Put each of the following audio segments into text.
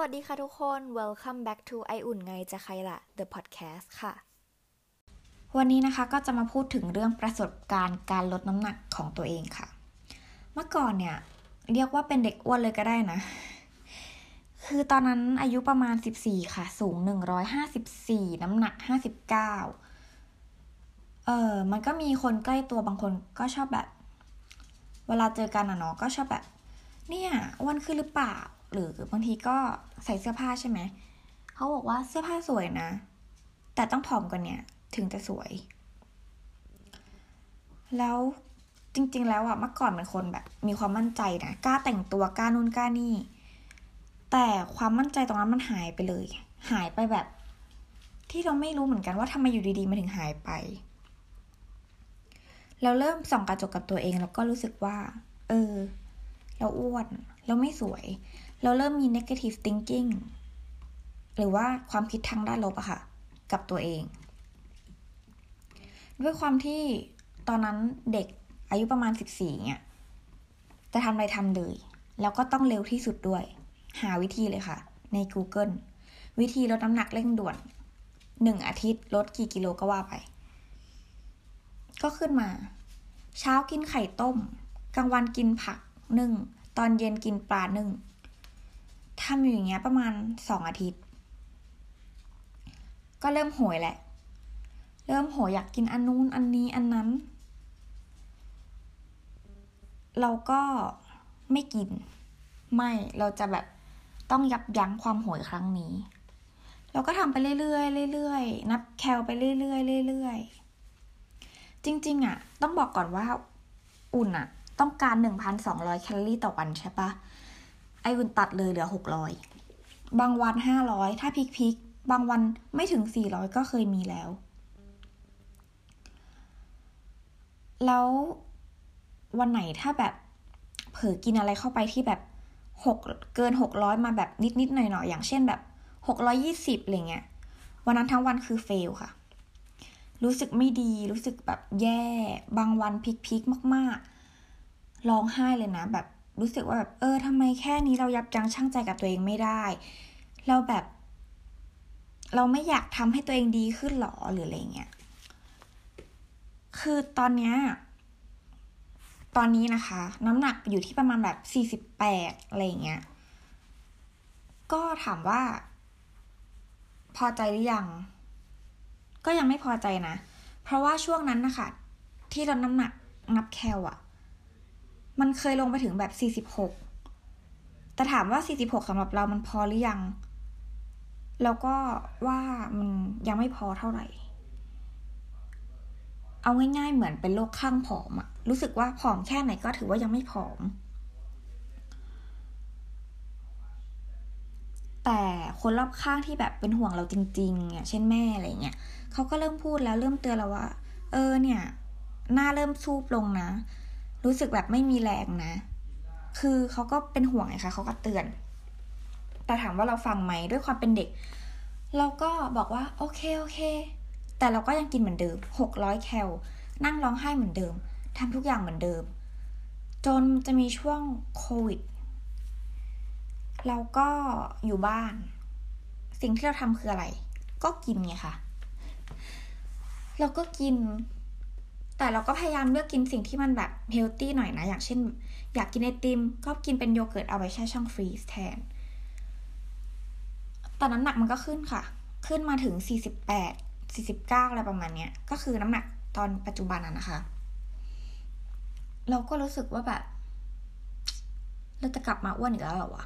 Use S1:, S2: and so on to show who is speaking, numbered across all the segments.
S1: วัสดีค่ะทุกคน welcome back to ไออุ่นไงจะใครละ the podcast ค่ะ
S2: วันนี้นะคะก็จะมาพูดถึงเรื่องประสบการณ์การลดน้ำหนักของตัวเองค่ะ เมื่อก่อนเนี่ย เรียกว่าเป็นเด็กอ้วนเลยก็ได้นะ คือตอนนั้นอายุประมาณ 14 ค่ะ สูง 154 น้ำหนัก 59 เออมันก็มีคนใกล้ตัวบางคนก็ชอบแบบ เวลาเจอกันอะเนาะก็ชอบแบบ เนี่ยอ้วนขึ้นหรือเปล่า หรือบางทีก็ใส่เสื้อผ้าใช่ไหมเขาบอกว่าเสื้อผ้าสวยนะ แต่ต้องผอมกว่านี้ถึงจะสวย แล้วจริง ๆ แล้วอะเมื่อก่อนเป็นคนแบบ มีความมั่นใจนะกล้าแต่งตัวกล้านู่นกล้านี่ แต่ความมั่นใจตรงนั้นมันหายไปเลย หายไปแบบ ที่เราไม่รู้เหมือนกันว่าทำไมอยู่ดีๆมันถึงหายไป เราเริ่มส่องกระจกกับตัวเองแล้วก็รู้สึกว่า เออ เราอ้วน เราไม่สวย เราเริ่มมี negative thinking หรือว่าความคิดทางด้านลบอะค่ะ กับตัวเอง ด้วยความที่ตอนนั้นเด็กอายุประมาณ 14เนี่ยจะทำอะไรทำเลย แล้วก็ต้องเร็วที่สุดด้วย หาวิธีเลยค่ะ ใน Google วิธีลดน้ำหนักเร่งด่วนหนึ่งอาทิตย์ลดกี่กิโลก็ว่าไป ก็ขึ้นมา เช้ากินไข่ต้ม กลางวันกินผักนึ่ง ตอนเย็นกินปลานึ่ง ทำอยู่อย่างเงี้ยประมาณสองอาทิตย์ ก็เริ่มโหยแหละ เริ่มโหยอยากกินอันนู้นอันนี้อันนั้น เราก็ไม่กิน ไม่เราจะแบบต้องยับยั้งความโหยครั้งนี้ เราก็ทำไปเรื่อยๆเรื่อยๆนับแคลไปเรื่อยๆเรื่อยๆจริง ๆ อะ ต้องบอกก่อนว่าอุ่นอะ ต้องการหนึ่งพันสองร้อยแคลอรี่ต่อวันใช่ปะ ไออุ่นตัดเลยเหลือหกร้อยบางวันห้าร้อยถ้าพลิกพิกบางวันไม่ถึงสี่ร้อยก็เคยมีแล้ว แล้ววันไหนถ้าแบบเผลอกินอะไรเข้าไปที่แบบหกเกินหกร้อยมาแบบนิดนิดหน่อยหน่อยอย่างเช่นแบบหกร้อยี่สิบอะไรเงี้ยวันนั้นทั้งวันคือเฟลค่ะ รู้สึกไม่ดีรู้สึกแบบแย่ บางวันพลิกพิกมาก ๆ ร้องไห้เลยนะแบบ รู้สึกว่าแบบเออทำไมแค่นี้เรายับยั้งชั่งใจกับตัวเองไม่ได้ เราแบบ เราไม่อยากทำให้ตัวเองดีขึ้นหรอหรืออะไรเงี้ยคือตอนเนี้ยตอนนี้นะคะ น้ำหนักอยู่ที่ประมาณแบบสี่สิบแปดอะไรเงี้ยก็ถามว่า พอใจหรือยัง ก็ยังไม่พอใจนะ เพราะว่าช่วงนั้นนะคะที่ลดน้ำหนักนับแคลอะ มันเคยลงไปถึงแบบสี่สิบหกแต่ถามว่าสี่สิบหกสำหรับเรามันพอหรือยัง แล้วก็ว่ามันยังไม่พอเท่าไหร่ เอาง่ายๆเหมือนเป็นโรคข้างผอมอะรู้สึกว่าผอมแค่ไหนก็ถือว่ายังไม่ผอม แต่คนรอบข้างที่แบบเป็นห่วงเราจริงๆอะเช่นแม่อะไรเงี้ยเขาก็เริ่มพูดแล้วเริ่มเตือนเราว่า เออเนี่ย หน้าเริ่มซูบลงนะ รู้สึกแบบไม่มีแรงนะ คือเขาก็เป็นห่วงไงคะเขาก็เตือน แต่ถามว่าเราฟังไหมด้วยความเป็นเด็ก เราก็บอกว่าโอเคโอเค แต่เราก็ยังกินเหมือนเดิมหกร้อยแคลนั่งร้องไห้เหมือนเดิมทำทุกอย่างเหมือนเดิม จนจะมีช่วงโควิด เราก็อยู่บ้าน สิ่งที่เราทำคืออะไร ก็กินไงคะเราก็กิน แต่เราก็พยายามเลือกกินสิ่งที่มันแบบเฮลตี้หน่อยนะ อย่างเช่น อยากกินไอติม ก็กินเป็นโยเกิร์ตเอาไว้แช่ช่องฟรีซแทน แต่น้ำหนักมันก็ขึ้นค่ะ ขึ้นมาถึง 48 49อะไรประมาณเนี้ย ก็คือน้ำหนักตอนปัจจุบันอะนะคะ เราก็รู้สึกว่าแบบ เราจะกลับมาอ้วนอีกแล้วหรอวะ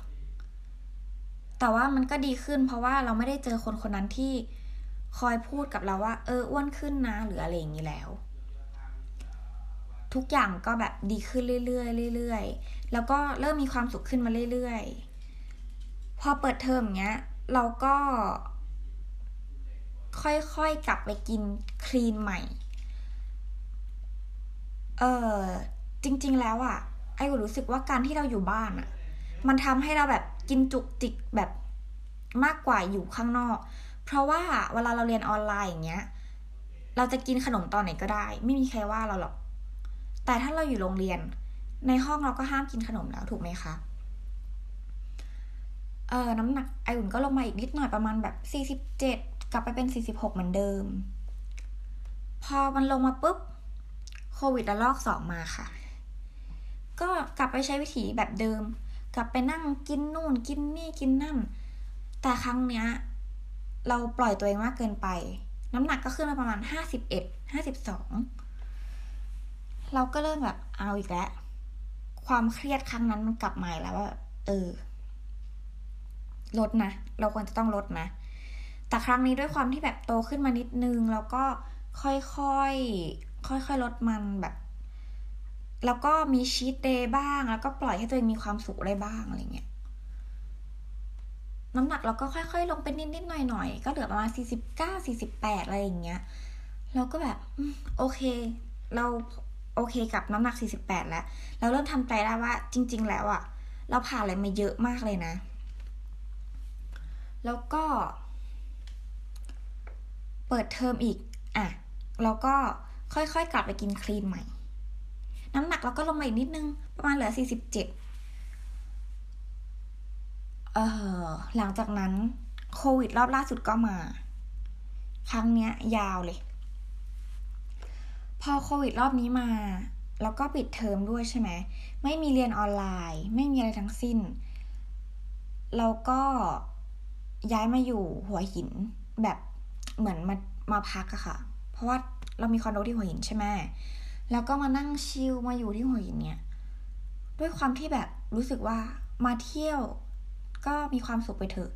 S2: แต่ว่ามันก็ดีขึ้น เพราะว่าเราไม่ได้เจอคนคนนั้นที่คอยพูดกับเราว่า เอออ้วนขึ้นนะหรืออะไรอย่างนี้แล้ว ทุกอย่างก็แบบดีขึ้นเรื่อยๆเรื่อยๆ แล้วก็เริ่มมีความสุขขึ้นมาเรื่อยๆ พอเปิดเทอมเงี้ย เราก็ ค่อยๆกลับไปกินคลีนใหม่ เออจริง ๆ แล้วอะ่ะ ไอ้รู้สึกว่าการที่เราอยู่บ้านอะ่ะ มันทำให้เราแบบกินจุกจิกแบบมากกว่าอยู่ข้างนอก เพราะว่าเวลาเราเรียนออนไลน์อย่างเงี้ย เราจะกินขนมตอนไหนก็ได้ ไม่มีใครว่าเราหรอก แต่ถ้าเราอยู่โรงเรียน ในห้องเราก็ห้ามกินขนมแล้วถูกไหมคะ เออน้ำหนักไออุ่นก็ลงมาอีกนิดหน่อยประมาณแบบสี่สิบเจ็ดกลับไปเป็นสี่สิบหกเหมือนเดิม พอมันลงมาปุ๊บโควิดระลอกสองมาค่ะ ก็กลับไปใช้วิถีแบบเดิม กลับไปนั่งกินนู่นกินนี่กินนั่น แต่ครั้งเนี้ย เราปล่อยตัวเองมากเกินไป น้ำหนักก็ขึ้นมาประมาณห้าสิบเอ็ดห้าสิบสอง เราก็เริ่มแบบเอาอีกแล้ว ความเครียดครั้งนั้นมันกลับมาอีกแล้วว่า เออ ลดนะ เราควรจะต้องลดนะ แต่ครั้งนี้ด้วยความที่แบบโตขึ้นมานิดนึง แล้วก็ค่อยๆ ค่อยๆ ลดมันแบบ แล้วก็มีชีตเดย์บ้าง แล้วก็ปล่อยให้ตัวเองมีความสุขได้บ้างอะไรเงี้ย น้ำหนักเราก็ค่อยๆ ลงเป็นนิดๆ หน่อยๆ ก็เหลือประมาณสี่สิบเก้าสี่สิบแปดอะไรอย่างเงี้ย เราก็แบบ โอเค เรา โอเคกับน้ำหนัก 48 แล้ว เราเริ่มทำใจได้ว่าจริง ๆ แล้วอะเราผ่านอะไรมาเยอะมากเลยนะ แล้วก็ เปิดเทอมอีก อะ เราก็ค่อยๆ กลับไปกินคลีนใหม่ น้ำหนักเราก็ลงมาอีกนิดนึง ประมาณเหลือ 47 เออหลังจากนั้นโควิดรอบล่าสุดก็มา ครั้งเนี้ย ยาวเลย พอโควิดรอบนี้มา แล้วก็ปิดเทอมด้วยใช่ไหม ไม่มีเรียนออนไลน์ ไม่มีอะไรทั้งสิ้น เราก็ย้ายมาอยู่หัวหินแบบเหมือนมามาพักอะค่ะ เพราะว่าเรามีคอนโดที่หัวหินใช่ไหมแล้วก็มานั่งชิลมาอยู่ที่หัวหินเนี่ย ด้วยความที่แบบรู้สึกว่ามาเที่ยวก็มีความสุขไปเถอะ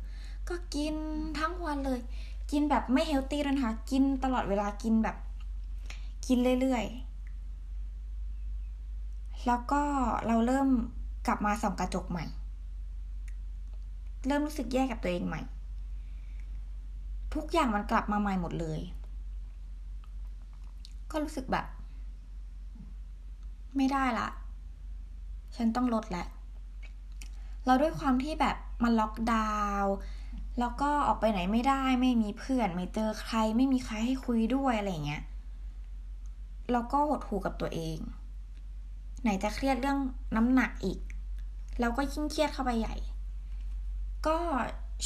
S2: ก็กินทั้งวันเลย กินแบบไม่เฮลตี้เลยนะคะ กินตลอดเวลากินแบบ กินเรื่อยๆ แล้วก็เราเริ่มกลับมาส่องกระจกใหม่ เริ่มรู้สึกแย่กับตัวเองใหม่ ทุกอย่างมันกลับมาใหม่หมดเลย ก็รู้สึกแบบ ไม่ได้ละ ฉันต้องลดแหละเราด้วยความที่แบบมันล็อกดาวน์แล้วก็ออกไปไหนไม่ได้ ไม่มีเพื่อน ไม่เจอใคร ไม่มีใครให้คุยด้วยอะไรเงี้ย เราก็หดหู่กับตัวเอง ไหนจะเครียดเรื่องน้ำหนักอีกเราก็ยิ่งเครียดเข้าไปใหญ่ ก็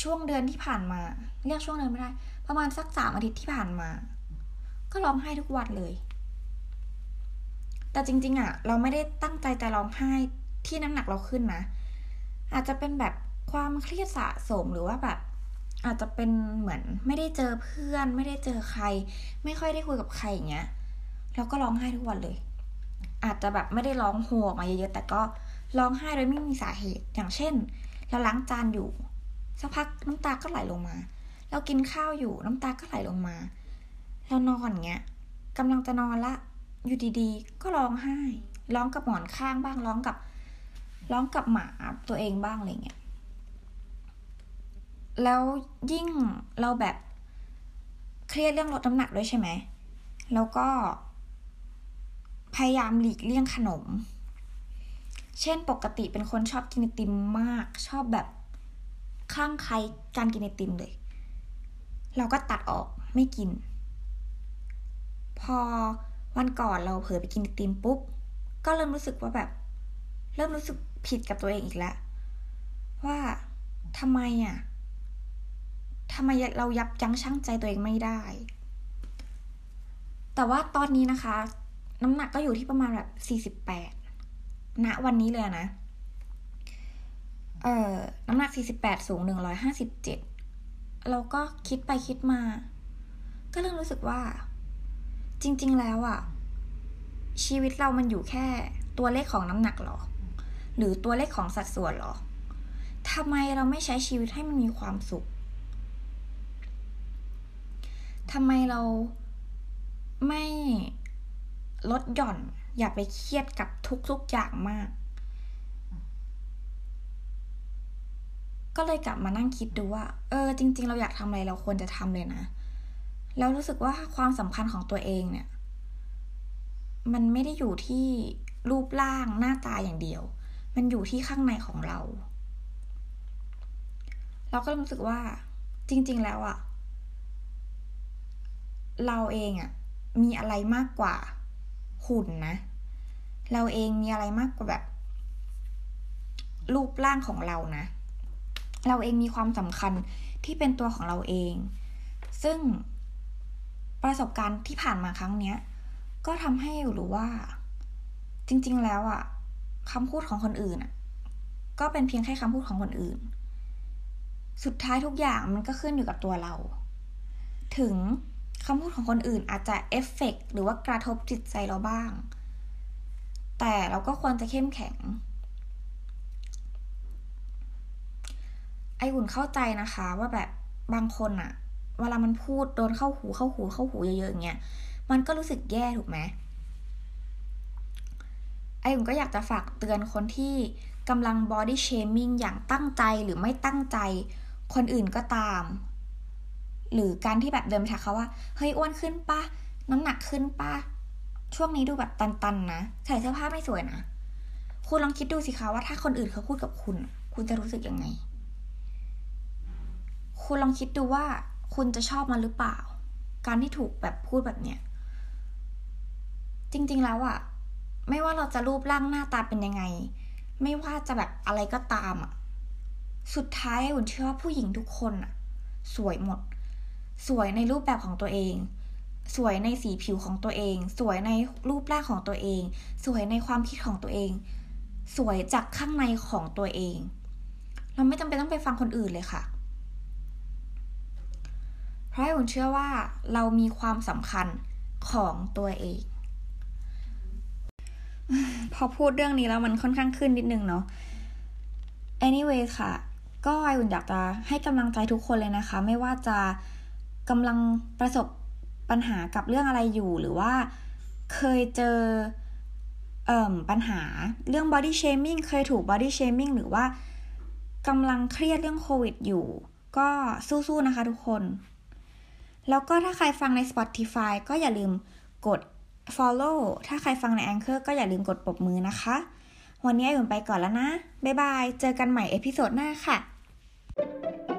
S2: ช่วงเดือนที่ผ่านมา เรียกช่วงเดือนไม่ได้ ประมาณสักสามอาทิตย์ที่ผ่านมา ก็ร้องไห้ทุกวันเลย แต่จริง ๆอะเราไม่ได้ตั้งใจจะร้องไห้ที่น้ำหนักเราขึ้นนะ อาจจะเป็นแบบความเครียดสะสมหรือว่าแบบอาจจะเป็นเหมือนไม่ได้เจอเพื่อน ไม่ได้เจอใคร ไม่ค่อยได้คุยกับใครอย่างเงี้ย เราก็ร้องไห้ทุกวันเลย อาจจะแบบไม่ได้ร้องโฮออกมาเยอะๆแต่ก็ร้องไห้โดยไม่มีสาเหตุ อย่างเช่น เราล้างจานอยู่สักพักน้ำตาก็ไหลลงมา เรากินข้าวอยู่น้ำตาก็ไหลลงมา เรานอนเงี้ยกำลังจะนอนละ อยู่ดีๆ ก็ร้องไห้ ร้องกับหมอนข้างบ้าง ร้องกับ ร้องกับหมาตัวเองบ้างอะไรเงี้ย แล้วยิ่งเราแบบเครียดเรื่องลดน้ำหนักด้วยใช่ไหม แล้วก็ พยายามหลีกเลี่ยงขนม เช่นปกติเป็นคนชอบกินไอติมมาก ชอบแบบคลั่งไคล้การกินไอติมเลย เราก็ตัดออกไม่กิน พอวันก่อนเราเผลอไปกินไอติมปุ๊บ ก็เริ่มรู้สึกว่าแบบ เริ่มรู้สึกผิดกับตัวเองอีกแล้ว ว่าทำไมอะทำไมเรายับยั้งชั่งใจตัวเองไม่ได้ แต่ว่าตอนนี้นะคะ น้ำหนักก็อยู่ที่ประมาณแบบสี่สิบแปดณวันนี้เลยนะ เอ่อ น้ำหนักสี่สิบแปดสูงหนึ่งร้อยห้าสิบเจ็ดเราก็คิดไปคิดมา ก็เริ่มรู้สึกว่า จริง ๆ แล้วอะชีวิตเรามันอยู่แค่ตัวเลขของน้ำหนักหรอ หรือตัวเลขของสัดส่วนหรอทำไมเราไม่ใช้ชีวิตให้มันมีความสุขทำไมเราไม่ ลดหย่อน อย่าไปเครียดกับทุกๆอย่างมาก ก็เลยกลับมานั่งคิดดูว่า เออ จริง ๆ เราอยากทำอะไรเราควรจะทำเลยนะแล้วรู้สึกว่าความสำคัญของตัวเองเนี่ย มันไม่ได้อยู่ที่รูปร่างหน้าตาอย่างเดียว มันอยู่ที่ข้างในของเรา เราก็รู้สึกว่าจริง ๆ แล้วอะเราเองอะมีอะไรมากกว่า หุ่นนะ เราเองมีอะไรมากกว่าแบบ รูปร่างของเรานะ เราเองมีความสำคัญที่เป็นตัวของเราเอง ซึ่งประสบการณ์ที่ผ่านมาครั้งเนี้ย ก็ทำให้รู้ว่า จริง ๆ แล้วอะคำพูดของคนอื่นอะ ก็เป็นเพียงแค่คำพูดของคนอื่น สุดท้ายทุกอย่างมันก็ขึ้นอยู่กับตัวเรา ถึง คำพูดของคนอื่นอาจจะเอฟเฟกหรือว่ากระทบจิตใจเราบ้าง แต่เราก็ควรจะเข้มแข็ง ไออุ่นเข้าใจนะคะว่าแบบบางคนอะเวลามันพูดโดนเข้าหูเข้าหูเข้าหูเยอะๆอย่างเงี้ย มันก็รู้สึกแย่ถูกไหมไออุ่นก็อยากจะฝากเตือนคนที่กำลัง body shaming อย่างตั้งใจหรือไม่ตั้งใจ คนอื่นก็ตาม หรือการที่แบบเดินไปทักเขาว่า เฮ้ยอ้วนขึ้นปะน้ำหนักขึ้นปะช่วงนี้ดูแบบตันๆนะใส่เสื้อผ้าไม่สวยนะคุณลองคิดดูสิคะว่าถ้าคนอื่นเขาพูดกับคุณ คุณจะรู้สึกยังไง คุณลองคิดดูว่าคุณจะชอบมันหรือเปล่า การที่ถูกแบบพูดแบบเนี้ยจริงๆแล้วอะไม่ว่าเราจะรูปร่างหน้าตาเป็นยังไง ไม่ว่าจะแบบอะไรก็ตามอะสุดท้ายอุ่นเชื่อว่าผู้หญิงทุกคนอะสวยหมด สวยในรูปแบบของตัวเอง สวยในสีผิวของตัวเอง สวยในรูปร่างของตัวเอง สวยในความคิดของตัวเอง สวยจากข้างในของตัวเอง เราไม่จำเป็นต้องไปฟังคนอื่นเลยค่ะ เพราะอุ่นเชื่อว่าเรามีความสำคัญของตัวเอง พอพูดเรื่องนี้แล้วมันค่อนข้างขึ้นนิดนึงเนาะ anyway ค่ะ ก็ไออุ่นอยากจะให้กำลังใจทุกคนเลยนะคะ ไม่ว่าจะ กำลังประสบปัญหากับเรื่องอะไรอยู่ หรือว่าเคยเจอเอ่อปัญหาเรื่อง body shaming เคยถูก body shaming หรือว่ากำลังเครียดเรื่องโควิดอยู่ ก็สู้ๆนะคะทุกคน แล้วก็ถ้าใครฟังใน Spotify ก็อย่าลืมกด follow ถ้าใครฟังใน Anchor ก็อย่าลืมกดปรบมือนะคะ วันนี้อุ่นไปก่อนแล้วนะ บ๊ายบาย เจอกันใหม่ episode หน้าค่ะ